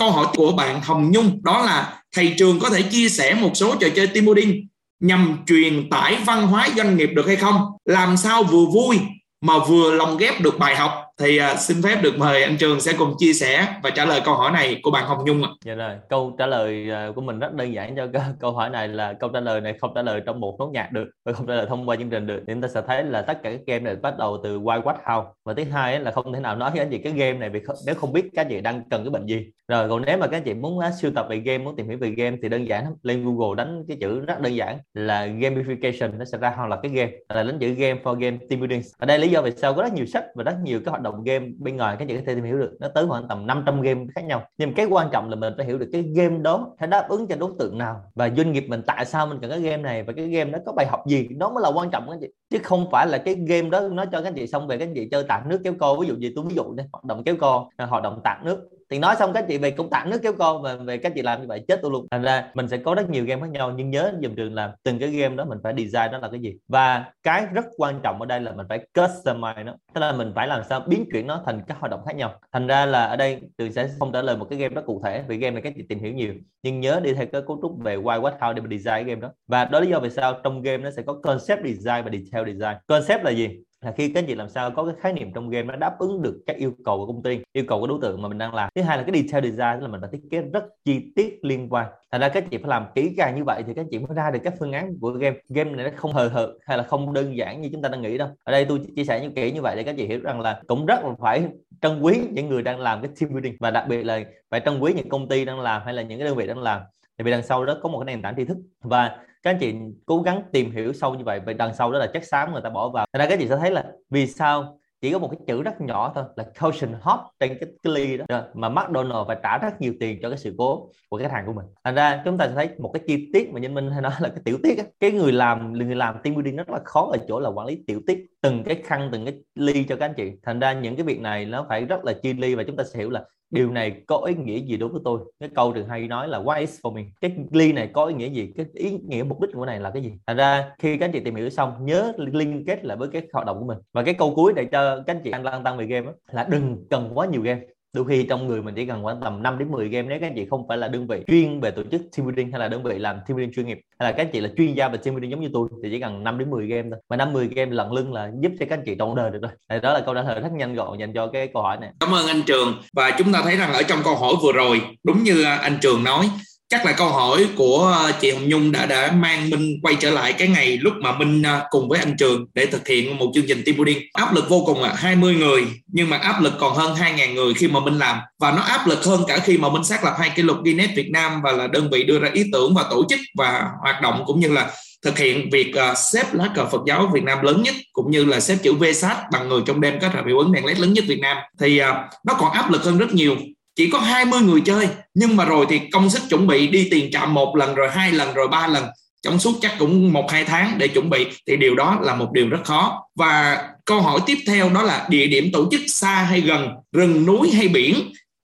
câu hỏi của bạn Hồng Nhung, đó là thầy trường có thể chia sẻ một số trò chơi team building nhằm truyền tải văn hóa doanh nghiệp được hay không? Làm sao vừa vui mà vừa lồng ghép được bài học? Thì uh, xin phép được mời anh Trường sẽ cùng chia sẻ và trả lời câu hỏi này của bạn Hồng Nhung ạ. Dạ rồi, câu trả lời à, của mình rất đơn giản cho câu hỏi này là câu trả lời này không trả lời trong một nốt nhạc được và không trả lời thông qua chương trình được. Thì chúng ta sẽ thấy là tất cả các game này bắt đầu từ why What how và thứ hai là không thể nào nói với anh chị cái game này vì nếu không biết các chị đang cần cái bệnh gì. Rồi còn nếu mà các chị muốn uh, sưu tập về game, muốn tìm hiểu về game thì đơn giản lên Google đánh cái chữ rất đơn giản là gamification nó sẽ ra hoặc là cái game là đánh chữ game for game team building. Ở đây lý do vì sao có rất nhiều sách và rất nhiều cái hoạt động game bên ngoài, các chị có thể tìm hiểu được. Nó tới khoảng tầm 500 game khác nhau. Nhưng cái quan trọng là mình phải hiểu được cái game đó sẽ đáp ứng cho đối tượng nào. Và doanh nghiệp mình tại sao mình cần cái game này và cái game đó có bài học gì. Đó mới là quan trọng các chị. Chứ không phải là cái game đó nó cho các chị xong về các chị chơi tạt nước kéo co. Ví dụ gì tôi ví dụ đây, hoạt động kéo co à, hoạt động tạt nước thì nói xong các chị về cũng tặng nước kéo con và về các chị làm như vậy, chết tôi luôn thành ra mình sẽ có rất nhiều game khác nhau, nhưng nhớ dùm trường là từng cái game đó mình phải design nó là cái gì. Và cái rất quan trọng ở đây là mình phải customize nó. Tức là mình phải làm sao biến chuyển nó thành các hoạt động khác nhau. Thành ra là ở đây trường sẽ không trả lời một cái game đó cụ thể, vì game này các chị tìm hiểu nhiều. Nhưng nhớ đi theo cái cấu trúc về why, what, how để mình design cái game đó. Và đó lý do vì sao trong game nó sẽ có concept design và detail design. Concept là gì? Là khi các anh chị làm sao có cái khái niệm trong game nó đáp ứng được các yêu cầu của công ty, yêu cầu của đối tượng mà mình đang làm. Thứ hai là cái detail design, tức là mình phải thiết kế rất chi tiết liên quan. Thành ra các chị phải làm kỹ càng như vậy thì các chị mới ra được các phương án của game. Game này nó không hời hợt hay là không đơn giản như chúng ta đang nghĩ đâu. Ở đây tôi chia sẻ như kỹ như vậy để các chị hiểu rằng là cũng rất là phải trân quý những người đang làm cái team building. Và đặc biệt là phải trân quý những công ty đang làm hay là những cái đơn vị đang làm. Tại vì đằng sau đó có một cái nền tảng tri thức. Và các anh chị cố gắng tìm hiểu sâu như vậy và đằng sau đó là chất xám người ta bỏ vào. Thành ra các chị sẽ thấy là vì sao chỉ có một cái chữ rất nhỏ thôi là caution hot trên cái, cái ly đó. Mà McDonald phải trả rất nhiều tiền cho cái sự cố của khách hàng của mình. Thành ra chúng ta sẽ thấy một cái chi tiết mà nhân minh hay nói là cái tiểu tiết á. cái người làm người làm team building rất là khó ở chỗ là quản lý tiểu tiết từng cái khăn từng cái ly cho các anh chị. Thành ra những cái việc này nó phải rất là chi ly và chúng ta sẽ hiểu là điều này có ý nghĩa gì đối với tôi. Cái câu thường hay nói là why is for me? Cái ly này có ý nghĩa gì? Cái ý nghĩa mục đích của này là cái gì? Thành ra khi các anh chị tìm hiểu xong nhớ liên kết lại với cái hoạt động của mình. Và cái câu cuối để cho Ờ, các anh chị đang tăng về game đó, là đừng cần quá nhiều game. Đôi khi trong người mình chỉ cần khoảng tầm 5 đến 10 game nếu các anh chị không phải là đơn vị chuyên về tổ chức team building hay là đơn vị làm team building chuyên nghiệp hay là các anh chị là chuyên gia về team building giống như tôi thì chỉ cần 5 đến 10 game thôi. Mà 5 10 game lận lưng là giúp cho các anh chị trọn đời được rồi. Thì đó là câu trả lời rất nhanh gọn dành cho cái câu hỏi này. Cảm ơn anh Trường. Và chúng ta thấy rằng ở trong câu hỏi vừa rồi đúng như à, anh Trường nói chắc là câu hỏi của ờ, chị Hồng Nhung đã đã mang Minh quay trở lại cái ngày lúc mà Minh ờ, cùng với anh Trường để thực hiện một chương trình team building. Áp lực vô cùng là 20 người nhưng mà áp lực còn hơn 2.000 người khi mà Minh làm. Và nó áp lực hơn cả khi mà Minh xác lập hai kỷ lục Guinness Việt Nam và là đơn vị đưa ra ý tưởng và tổ chức và hoạt động cũng như là thực hiện việc uh, xếp lá cờ Phật giáo Việt Nam lớn nhất cũng như là xếp chữ V sát bằng người trong đêm kết hợp hiệu ứng đèn led lớn nhất Việt Nam. Thì uh, nó còn áp lực hơn rất nhiều chỉ có 20 người chơi, nhưng mà rồi thì công sức chuẩn bị đi tiền trạm một lần, rồi hai lần, rồi ba lần, trong suốt chắc cũng một, hai tháng để chuẩn bị, thì điều đó là một điều rất khó. Và câu hỏi tiếp theo đó là địa điểm tổ chức xa hay gần, rừng, núi hay biển,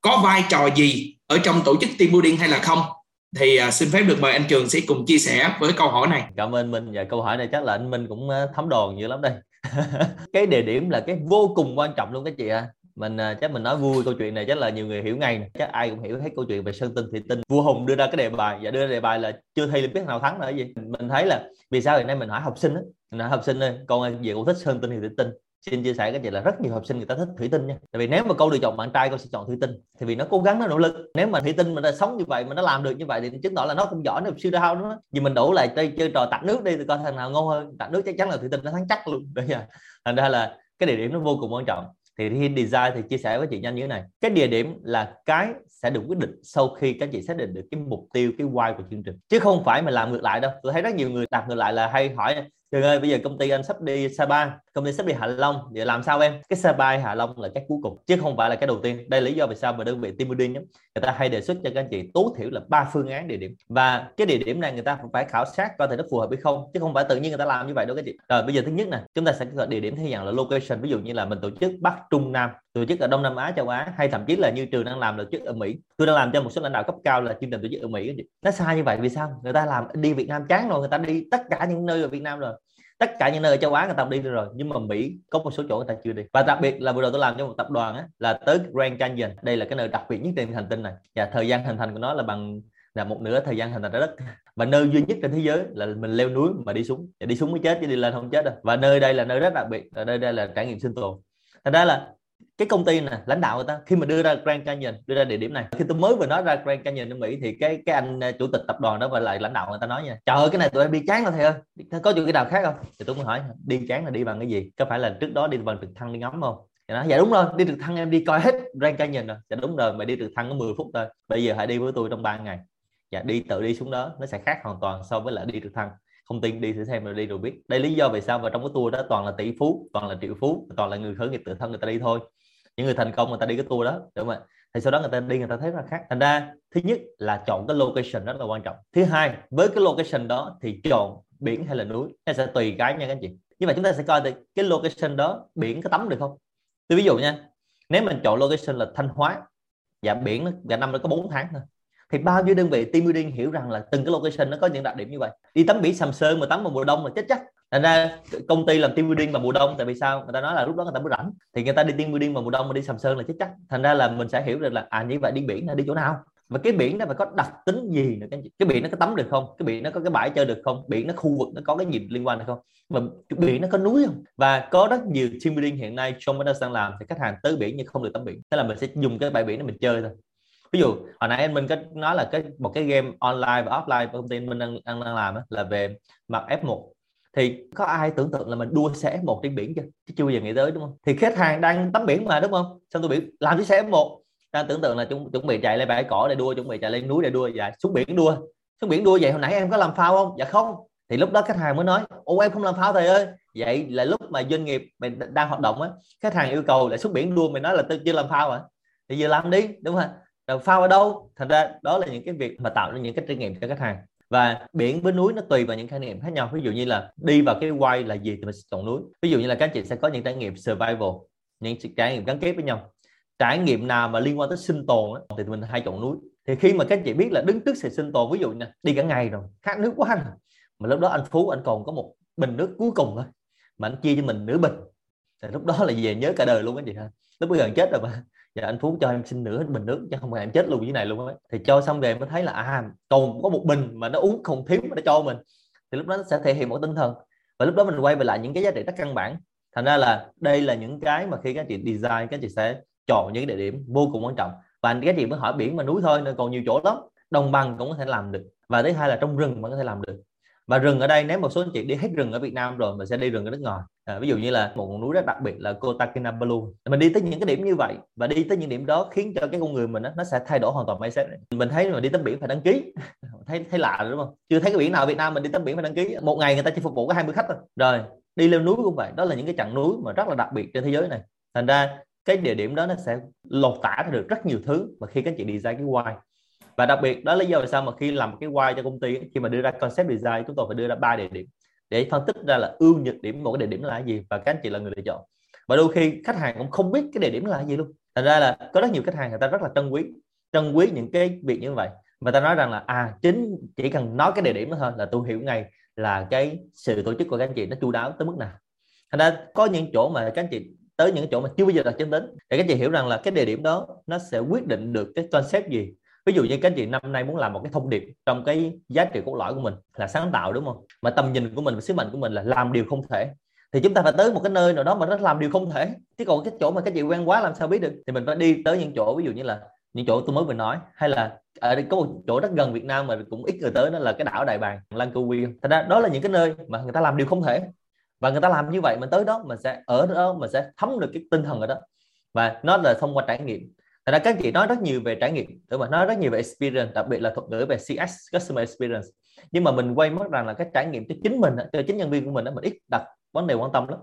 có vai trò gì ở trong tổ chức team building hay là không? Thì à, xin phép được mời anh Trường sẽ cùng chia sẻ với câu hỏi này. Cảm ơn Minh. Và câu hỏi này chắc là anh Minh cũng à, thấm đòn dữ lắm đây. Cái địa điểm là cái vô cùng quan trọng luôn các chị ạ à mình à, chắc mình nói vui câu chuyện này chắc là nhiều người hiểu ngay chắc ai cũng hiểu hết câu chuyện về sơn tinh thủy tinh. Vua hùng đưa ra cái đề bài và đưa ra đề bài là chưa thi biết nào thắng nữa gì? Mình thấy là vì sao hiện nay mình hỏi học sinh á mình hỏi học sinh ơi con về con thích sơn tinh thì thủy tinh? Xin chia sẻ cái gì là rất nhiều học sinh người ta thích thủy tinh nha. Tại vì nếu mà câu được chọn bạn trai con sẽ chọn thủy tinh. Thì vì nó cố gắng nó nỗ lực. Nếu mà thủy tinh mà nó sống như vậy mà nó làm được như vậy thì chứng tỏ là nó không giỏi nó siêu đau nữa vì mình đổ lại chơi, chơi trò tạt nước đi thì coi thằng nào ngon hơn. Tạt nước chắc chắn là thủy tinh nó thắng chắc luôn. Đấy nha thành ra là cái địa điểm nó vô cùng quan trọng thì khi design thì chia sẻ với chị nhanh như thế này. Cái địa điểm là cái sẽ được quyết định sau khi các chị xác định được cái mục tiêu, cái why của chương trình. Chứ không phải mà làm ngược lại đâu. Tôi thấy rất nhiều người đặt ngược lại là hay hỏi Trường ơi, bây giờ công ty anh sắp đi Sapa công ty sắp đi Hạ Long. Thì làm sao em? Cái Sapa Hạ Long là cái cuối cùng, chứ không phải là cái đầu tiên. Đây là lý do vì sao mà đơn vị team building nhé người ta hay đề xuất cho các anh chị tối thiểu là ba phương án địa điểm. Và cái địa điểm này người ta phải khảo sát coi thể nó phù hợp hay không, chứ không phải tự nhiên người ta làm như vậy đâu các chị. Rồi, bây giờ thứ nhất nè, chúng ta sẽ có địa điểm theo dạng là location. Ví dụ như là mình tổ chức Bắc Trung Nam, tổ chức ở Đông Nam Á, châu Á, hay thậm chí là như trường đang làm tổ chức ở Mỹ. Tôi đang làm cho một số lãnh đạo cấp cao là chương trình tổ chức ở Mỹ nó sai như vậy vì sao? Người ta làm đi Việt Nam chán rồi, người ta đi tất cả những nơi ở Việt Nam rồi tất cả những nơi ở châu Á người ta đi rồi nhưng mà Mỹ có một số chỗ người ta chưa đi. Và đặc biệt là vừa rồi tôi làm cho một tập đoàn á, là tới Grand Canyon. Đây là cái nơi đặc biệt nhất trên hành tinh này. Và thời gian hình thành của nó là bằng là một nửa thời gian hình thành trái đất. Và nơi duy nhất trên thế giới là mình leo núi mà đi xuống. Và đi xuống mới chết chứ đi lên không chết đâu. Và nơi đây là nơi rất đặc biệt ở nơi đây là trải nghiệm sinh tồn. Thành ra là cái công ty này lãnh đạo người ta, khi mà đưa ra Grand Canyon, đưa ra địa điểm này. Khi tôi mới vừa nói ra Grand Canyon ở Mỹ thì cái cái anh ờ, chủ tịch tập đoàn đó và lại lãnh đạo người ta nói nha, trời ơi, cái này tụi em đi chán rồi thầy ơi. Có chỗ cái nào khác không? Thì tôi mới hỏi, đi chán là đi bằng cái gì? Có phải là trước đó đi bằng trực thăng đi ngắm không? Thì nói dạ đúng rồi, đi trực thăng em đi coi hết Grand Canyon rồi. Dạ đúng rồi mà đi trực thăng có 10 phút thôi, bây giờ hãy đi với tôi trong 3 ngày. Dạ đi tự đi xuống đó, nó sẽ khác hoàn toàn so với lại đi trực thăng không tin đi thử xem rồi đi rồi biết. Đây lý do vì sao mà trong cái tour đó toàn là tỷ phú, toàn là triệu phú, toàn là người khởi nghiệp tự thân người ta đi thôi. Những người thành công người ta đi cái tour đó, đúng không ạ? Thì sau đó người ta đi người ta thấy là khác. Thành ra, thứ nhất là chọn cái location rất là quan trọng. Thứ hai, với cái location đó thì chọn biển hay là núi? Nó sẽ tùy cái nha các anh chị. Nhưng mà chúng ta sẽ coi thì cái location đó, biển có tắm được không? Tôi ví dụ nha, nếu mình chọn location là thanh hóa và biển nó cả năm nó có 4 tháng thôi thì bao nhiêu đơn vị team building hiểu rằng là từng cái location nó có những đặc điểm như vậy? Đi tắm biển sầm sơn mà tắm vào mùa đông là chết chắc. Thành ra công ty làm team building vào mùa đông, tại vì sao? Người ta nói là lúc đó người ta mới rảnh. Thì người ta đi team building vào mùa đông mà đi sầm sơn là chết chắc. Thành ra là mình sẽ hiểu được là à như vậy đi biển là đi chỗ nào? Và cái biển nó phải có đặc tính gì nữa? Cái cái biển nó có tắm được không? Cái biển nó có cái bãi chơi được không? Biển nó khu vực nó có cái gì liên quan được không? Mà cái biển nó có núi không? Và có rất nhiều team building hiện nay trong đó đang làm thì khách hàng tới biển nhưng không được tắm biển. Thế là mình sẽ dùng cái bãi biển để mình chơi thôi ví dụ hồi nãy anh Minh có nói là cái một cái game online và offline của công ty mình đang, đang, đang làm là về mặt F1 thì có ai tưởng tượng là mình đua xe F1 trên biển chưa? Chứ chưa bao giờ nghĩ tới đúng không? Thì khách hàng đang tắm biển mà đúng không? Xong tôi biển làm chiếc xe F1 đang tưởng tượng là chúng chuẩn bị chạy lên bãi cỏ để đua chuẩn bị chạy lên núi để đua dạ xuống biển đua. Xuống biển đua vậy hồi nãy em có làm phao không? Dạ không. Thì lúc đó khách hàng mới nói ô em không làm phao thầy ơi. Vậy là lúc mà doanh nghiệp mình đang hoạt động á khách hàng yêu cầu lại xuống biển đua mình nói là tôi chưa làm phao à thì giờ làm đi. Đúng không rồi phao ở đâu? Thành ra đó là những cái việc mà tạo ra những cái trải nghiệm cho khách hàng. Và biển với núi nó tùy vào những khái niệm khác nhau. Ví dụ như là đi vào cái quay là gì thì mình sẽ chọn núi. Ví dụ như là các anh chị sẽ có những trải nghiệm survival những trải nghiệm gắn kết với nhau. Trải nghiệm nào mà liên quan tới sinh tồn đó, thì mình hay chọn núi. Thì khi mà các anh chị biết là đứng trước sự sinh tồn ví dụ nè đi cả ngày rồi khát nước quá anh. Mà lúc đó anh phú anh còn có một bình nước cuối cùng thôi mà anh chia cho mình nửa bình. Thì lúc đó là về nhớ cả đời luôn anh chị ha. Lúc bây giờ chết rồi mà dạ anh phú cho em xin nửa bình nước chứ không phải em chết luôn như này luôn ấy. thì cho xong về mới thấy là à còn có một bình mà nó uống không thiếu mà nó cho mình. Thì lúc đó nó sẽ thể hiện một tinh thần. Và lúc đó mình quay về lại những cái giá trị rất căn bản. Thành ra là đây là những cái mà khi các chị design, các chị sẽ chọn những cái địa điểm vô cùng quan trọng. Và các chị mới hỏi biển và núi thôi, nên còn nhiều chỗ lắm. Đồng bằng cũng có thể làm được. Và thứ hai là trong rừng mà có thể làm được và rừng ở đây nếu một số anh chị đi hết rừng ở Việt Nam rồi mình sẽ đi rừng ở nước ngoài. À, ví dụ như là một ngọn núi rất đặc biệt là Kota Kinabalu mình đi tới những cái điểm như vậy và đi tới những điểm đó khiến cho cái con người mình đó, nó sẽ thay đổi hoàn toàn mindset. Mình thấy mà đi tắm biển phải đăng ký. Thấy thấy lạ rồi đúng không? Chưa thấy cái biển nào ở Việt Nam mình đi tắm biển phải đăng ký. Một ngày người ta chỉ phục vụ có 20 khách thôi. Rồi đi leo núi cũng vậy. Đó là những cái chặng núi mà rất là đặc biệt trên thế giới này. Thành ra cái địa điểm đó nó sẽ lột tả được rất nhiều thứ mà khi các chị design cái why và đặc biệt, đó là lý do vì sao mà khi làm một cái why cho công ty, khi mà đưa ra concept design, chúng tôi phải đưa ra ba địa điểm để phân tích ra là ưu nhược điểm một cái địa điểm là gì và các anh chị là người lựa chọn. Và đôi khi khách hàng cũng không biết cái địa điểm là gì luôn. Thành ra là có rất nhiều khách hàng người ta rất là trân quý trân quý những cái việc như vậy. Và ta nói rằng là à chính chỉ cần nói cái địa điểm đó thôi là tôi hiểu ngay là cái sự tổ chức của các anh chị nó chu đáo tới mức nào. Thành ra có những chỗ mà các anh chị, tới những chỗ mà chưa bao giờ đặt chân đến để các anh chị hiểu rằng là cái địa điểm đó nó sẽ quyết định được cái concept gì ví dụ như các chị năm nay muốn làm một cái thông điệp trong cái giá trị cốt lõi của mình là sáng tạo, đúng không? Mà tầm nhìn của mình và sứ mệnh của mình là làm điều không thể. Thì chúng ta phải tới một cái nơi nào đó mà nó làm điều không thể. Chứ còn cái chỗ mà các chị quen quá làm sao biết được? Thì mình phải đi tới những chỗ, ví dụ như là những chỗ tôi mới vừa nói, hay là ở đây có một chỗ rất gần Việt Nam mà cũng ít người tới, đó là cái đảo Đại Bàng Langkawi thành ra đó là những cái nơi mà người ta làm điều không thể. Và người ta làm như vậy, mình tới đó, mình sẽ ở đó, mình sẽ thấm được cái tinh thần ở đó. Và nó là thông qua trải nghiệm. Thật ra các chị nói rất nhiều về trải nghiệm, đúng mà nói rất nhiều về experience, đặc biệt là thuật ngữ về CS customer experience. Nhưng mà mình quay mất rằng là cái trải nghiệm cho chính mình, cho chính nhân viên của mình đó mình ít đặt vấn đề quan tâm lắm.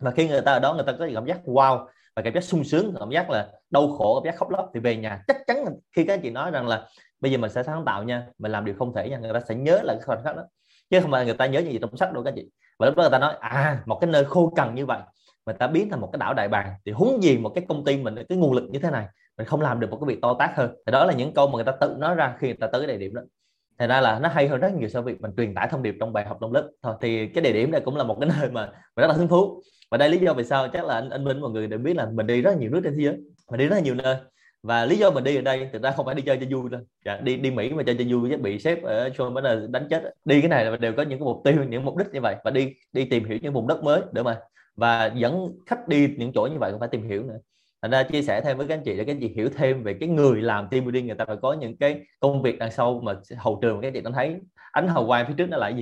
Và khi người ta ở đó người ta có cảm giác wow và cảm giác sung sướng, cảm giác là đau khổ, cảm giác khóc lóc thì về nhà chắc chắn khi các chị nói rằng là bây giờ mình sẽ sáng tạo nha, mình làm điều không thể nha, người ta sẽ nhớ lại cái khoảnh khắc đó chứ không phải người ta nhớ những gì trong sách đâu các chị và lúc đó người ta nói à một cái nơi khô cằn như vậy mình ta biến thành một cái đảo đại bàng thì huống gì một cái công ty mình cái nguồn lực như thế này mình không làm được một cái việc to tát hơn. Thì đó là những câu mà người ta tự nói ra khi người ta tới cái địa điểm đó. Thành ra là nó hay hơn rất nhiều so với việc mình truyền tải thông điệp trong bài học trong lớp. Thôi thì cái địa điểm này cũng là một cái nơi mà mình rất là hứng thú. Và đây lý do vì sao chắc là anh anh Minh mọi người đều biết là mình đi rất là nhiều nước trên thế giới. Mình đi rất là nhiều nơi. Và lý do mình đi ở đây thực ra không phải đi chơi cho vui đâu. Dạ, đi đi Mỹ mà chơi cho vui chắc bị sếp ở Sean mới là đánh chết. Đi cái này là đều có những cái mục tiêu những mục đích như vậy. Và đi đi tìm hiểu những vùng đất mới để mà và dẫn khách đi những chỗ như vậy cũng phải tìm hiểu nữa. Thành ra chia sẻ thêm với các anh chị để các anh chị hiểu thêm về cái người làm team building. Người ta phải có những cái công việc đằng sau mà hậu trường các anh chị đang thấy ánh hào quang phía trước nó là gì.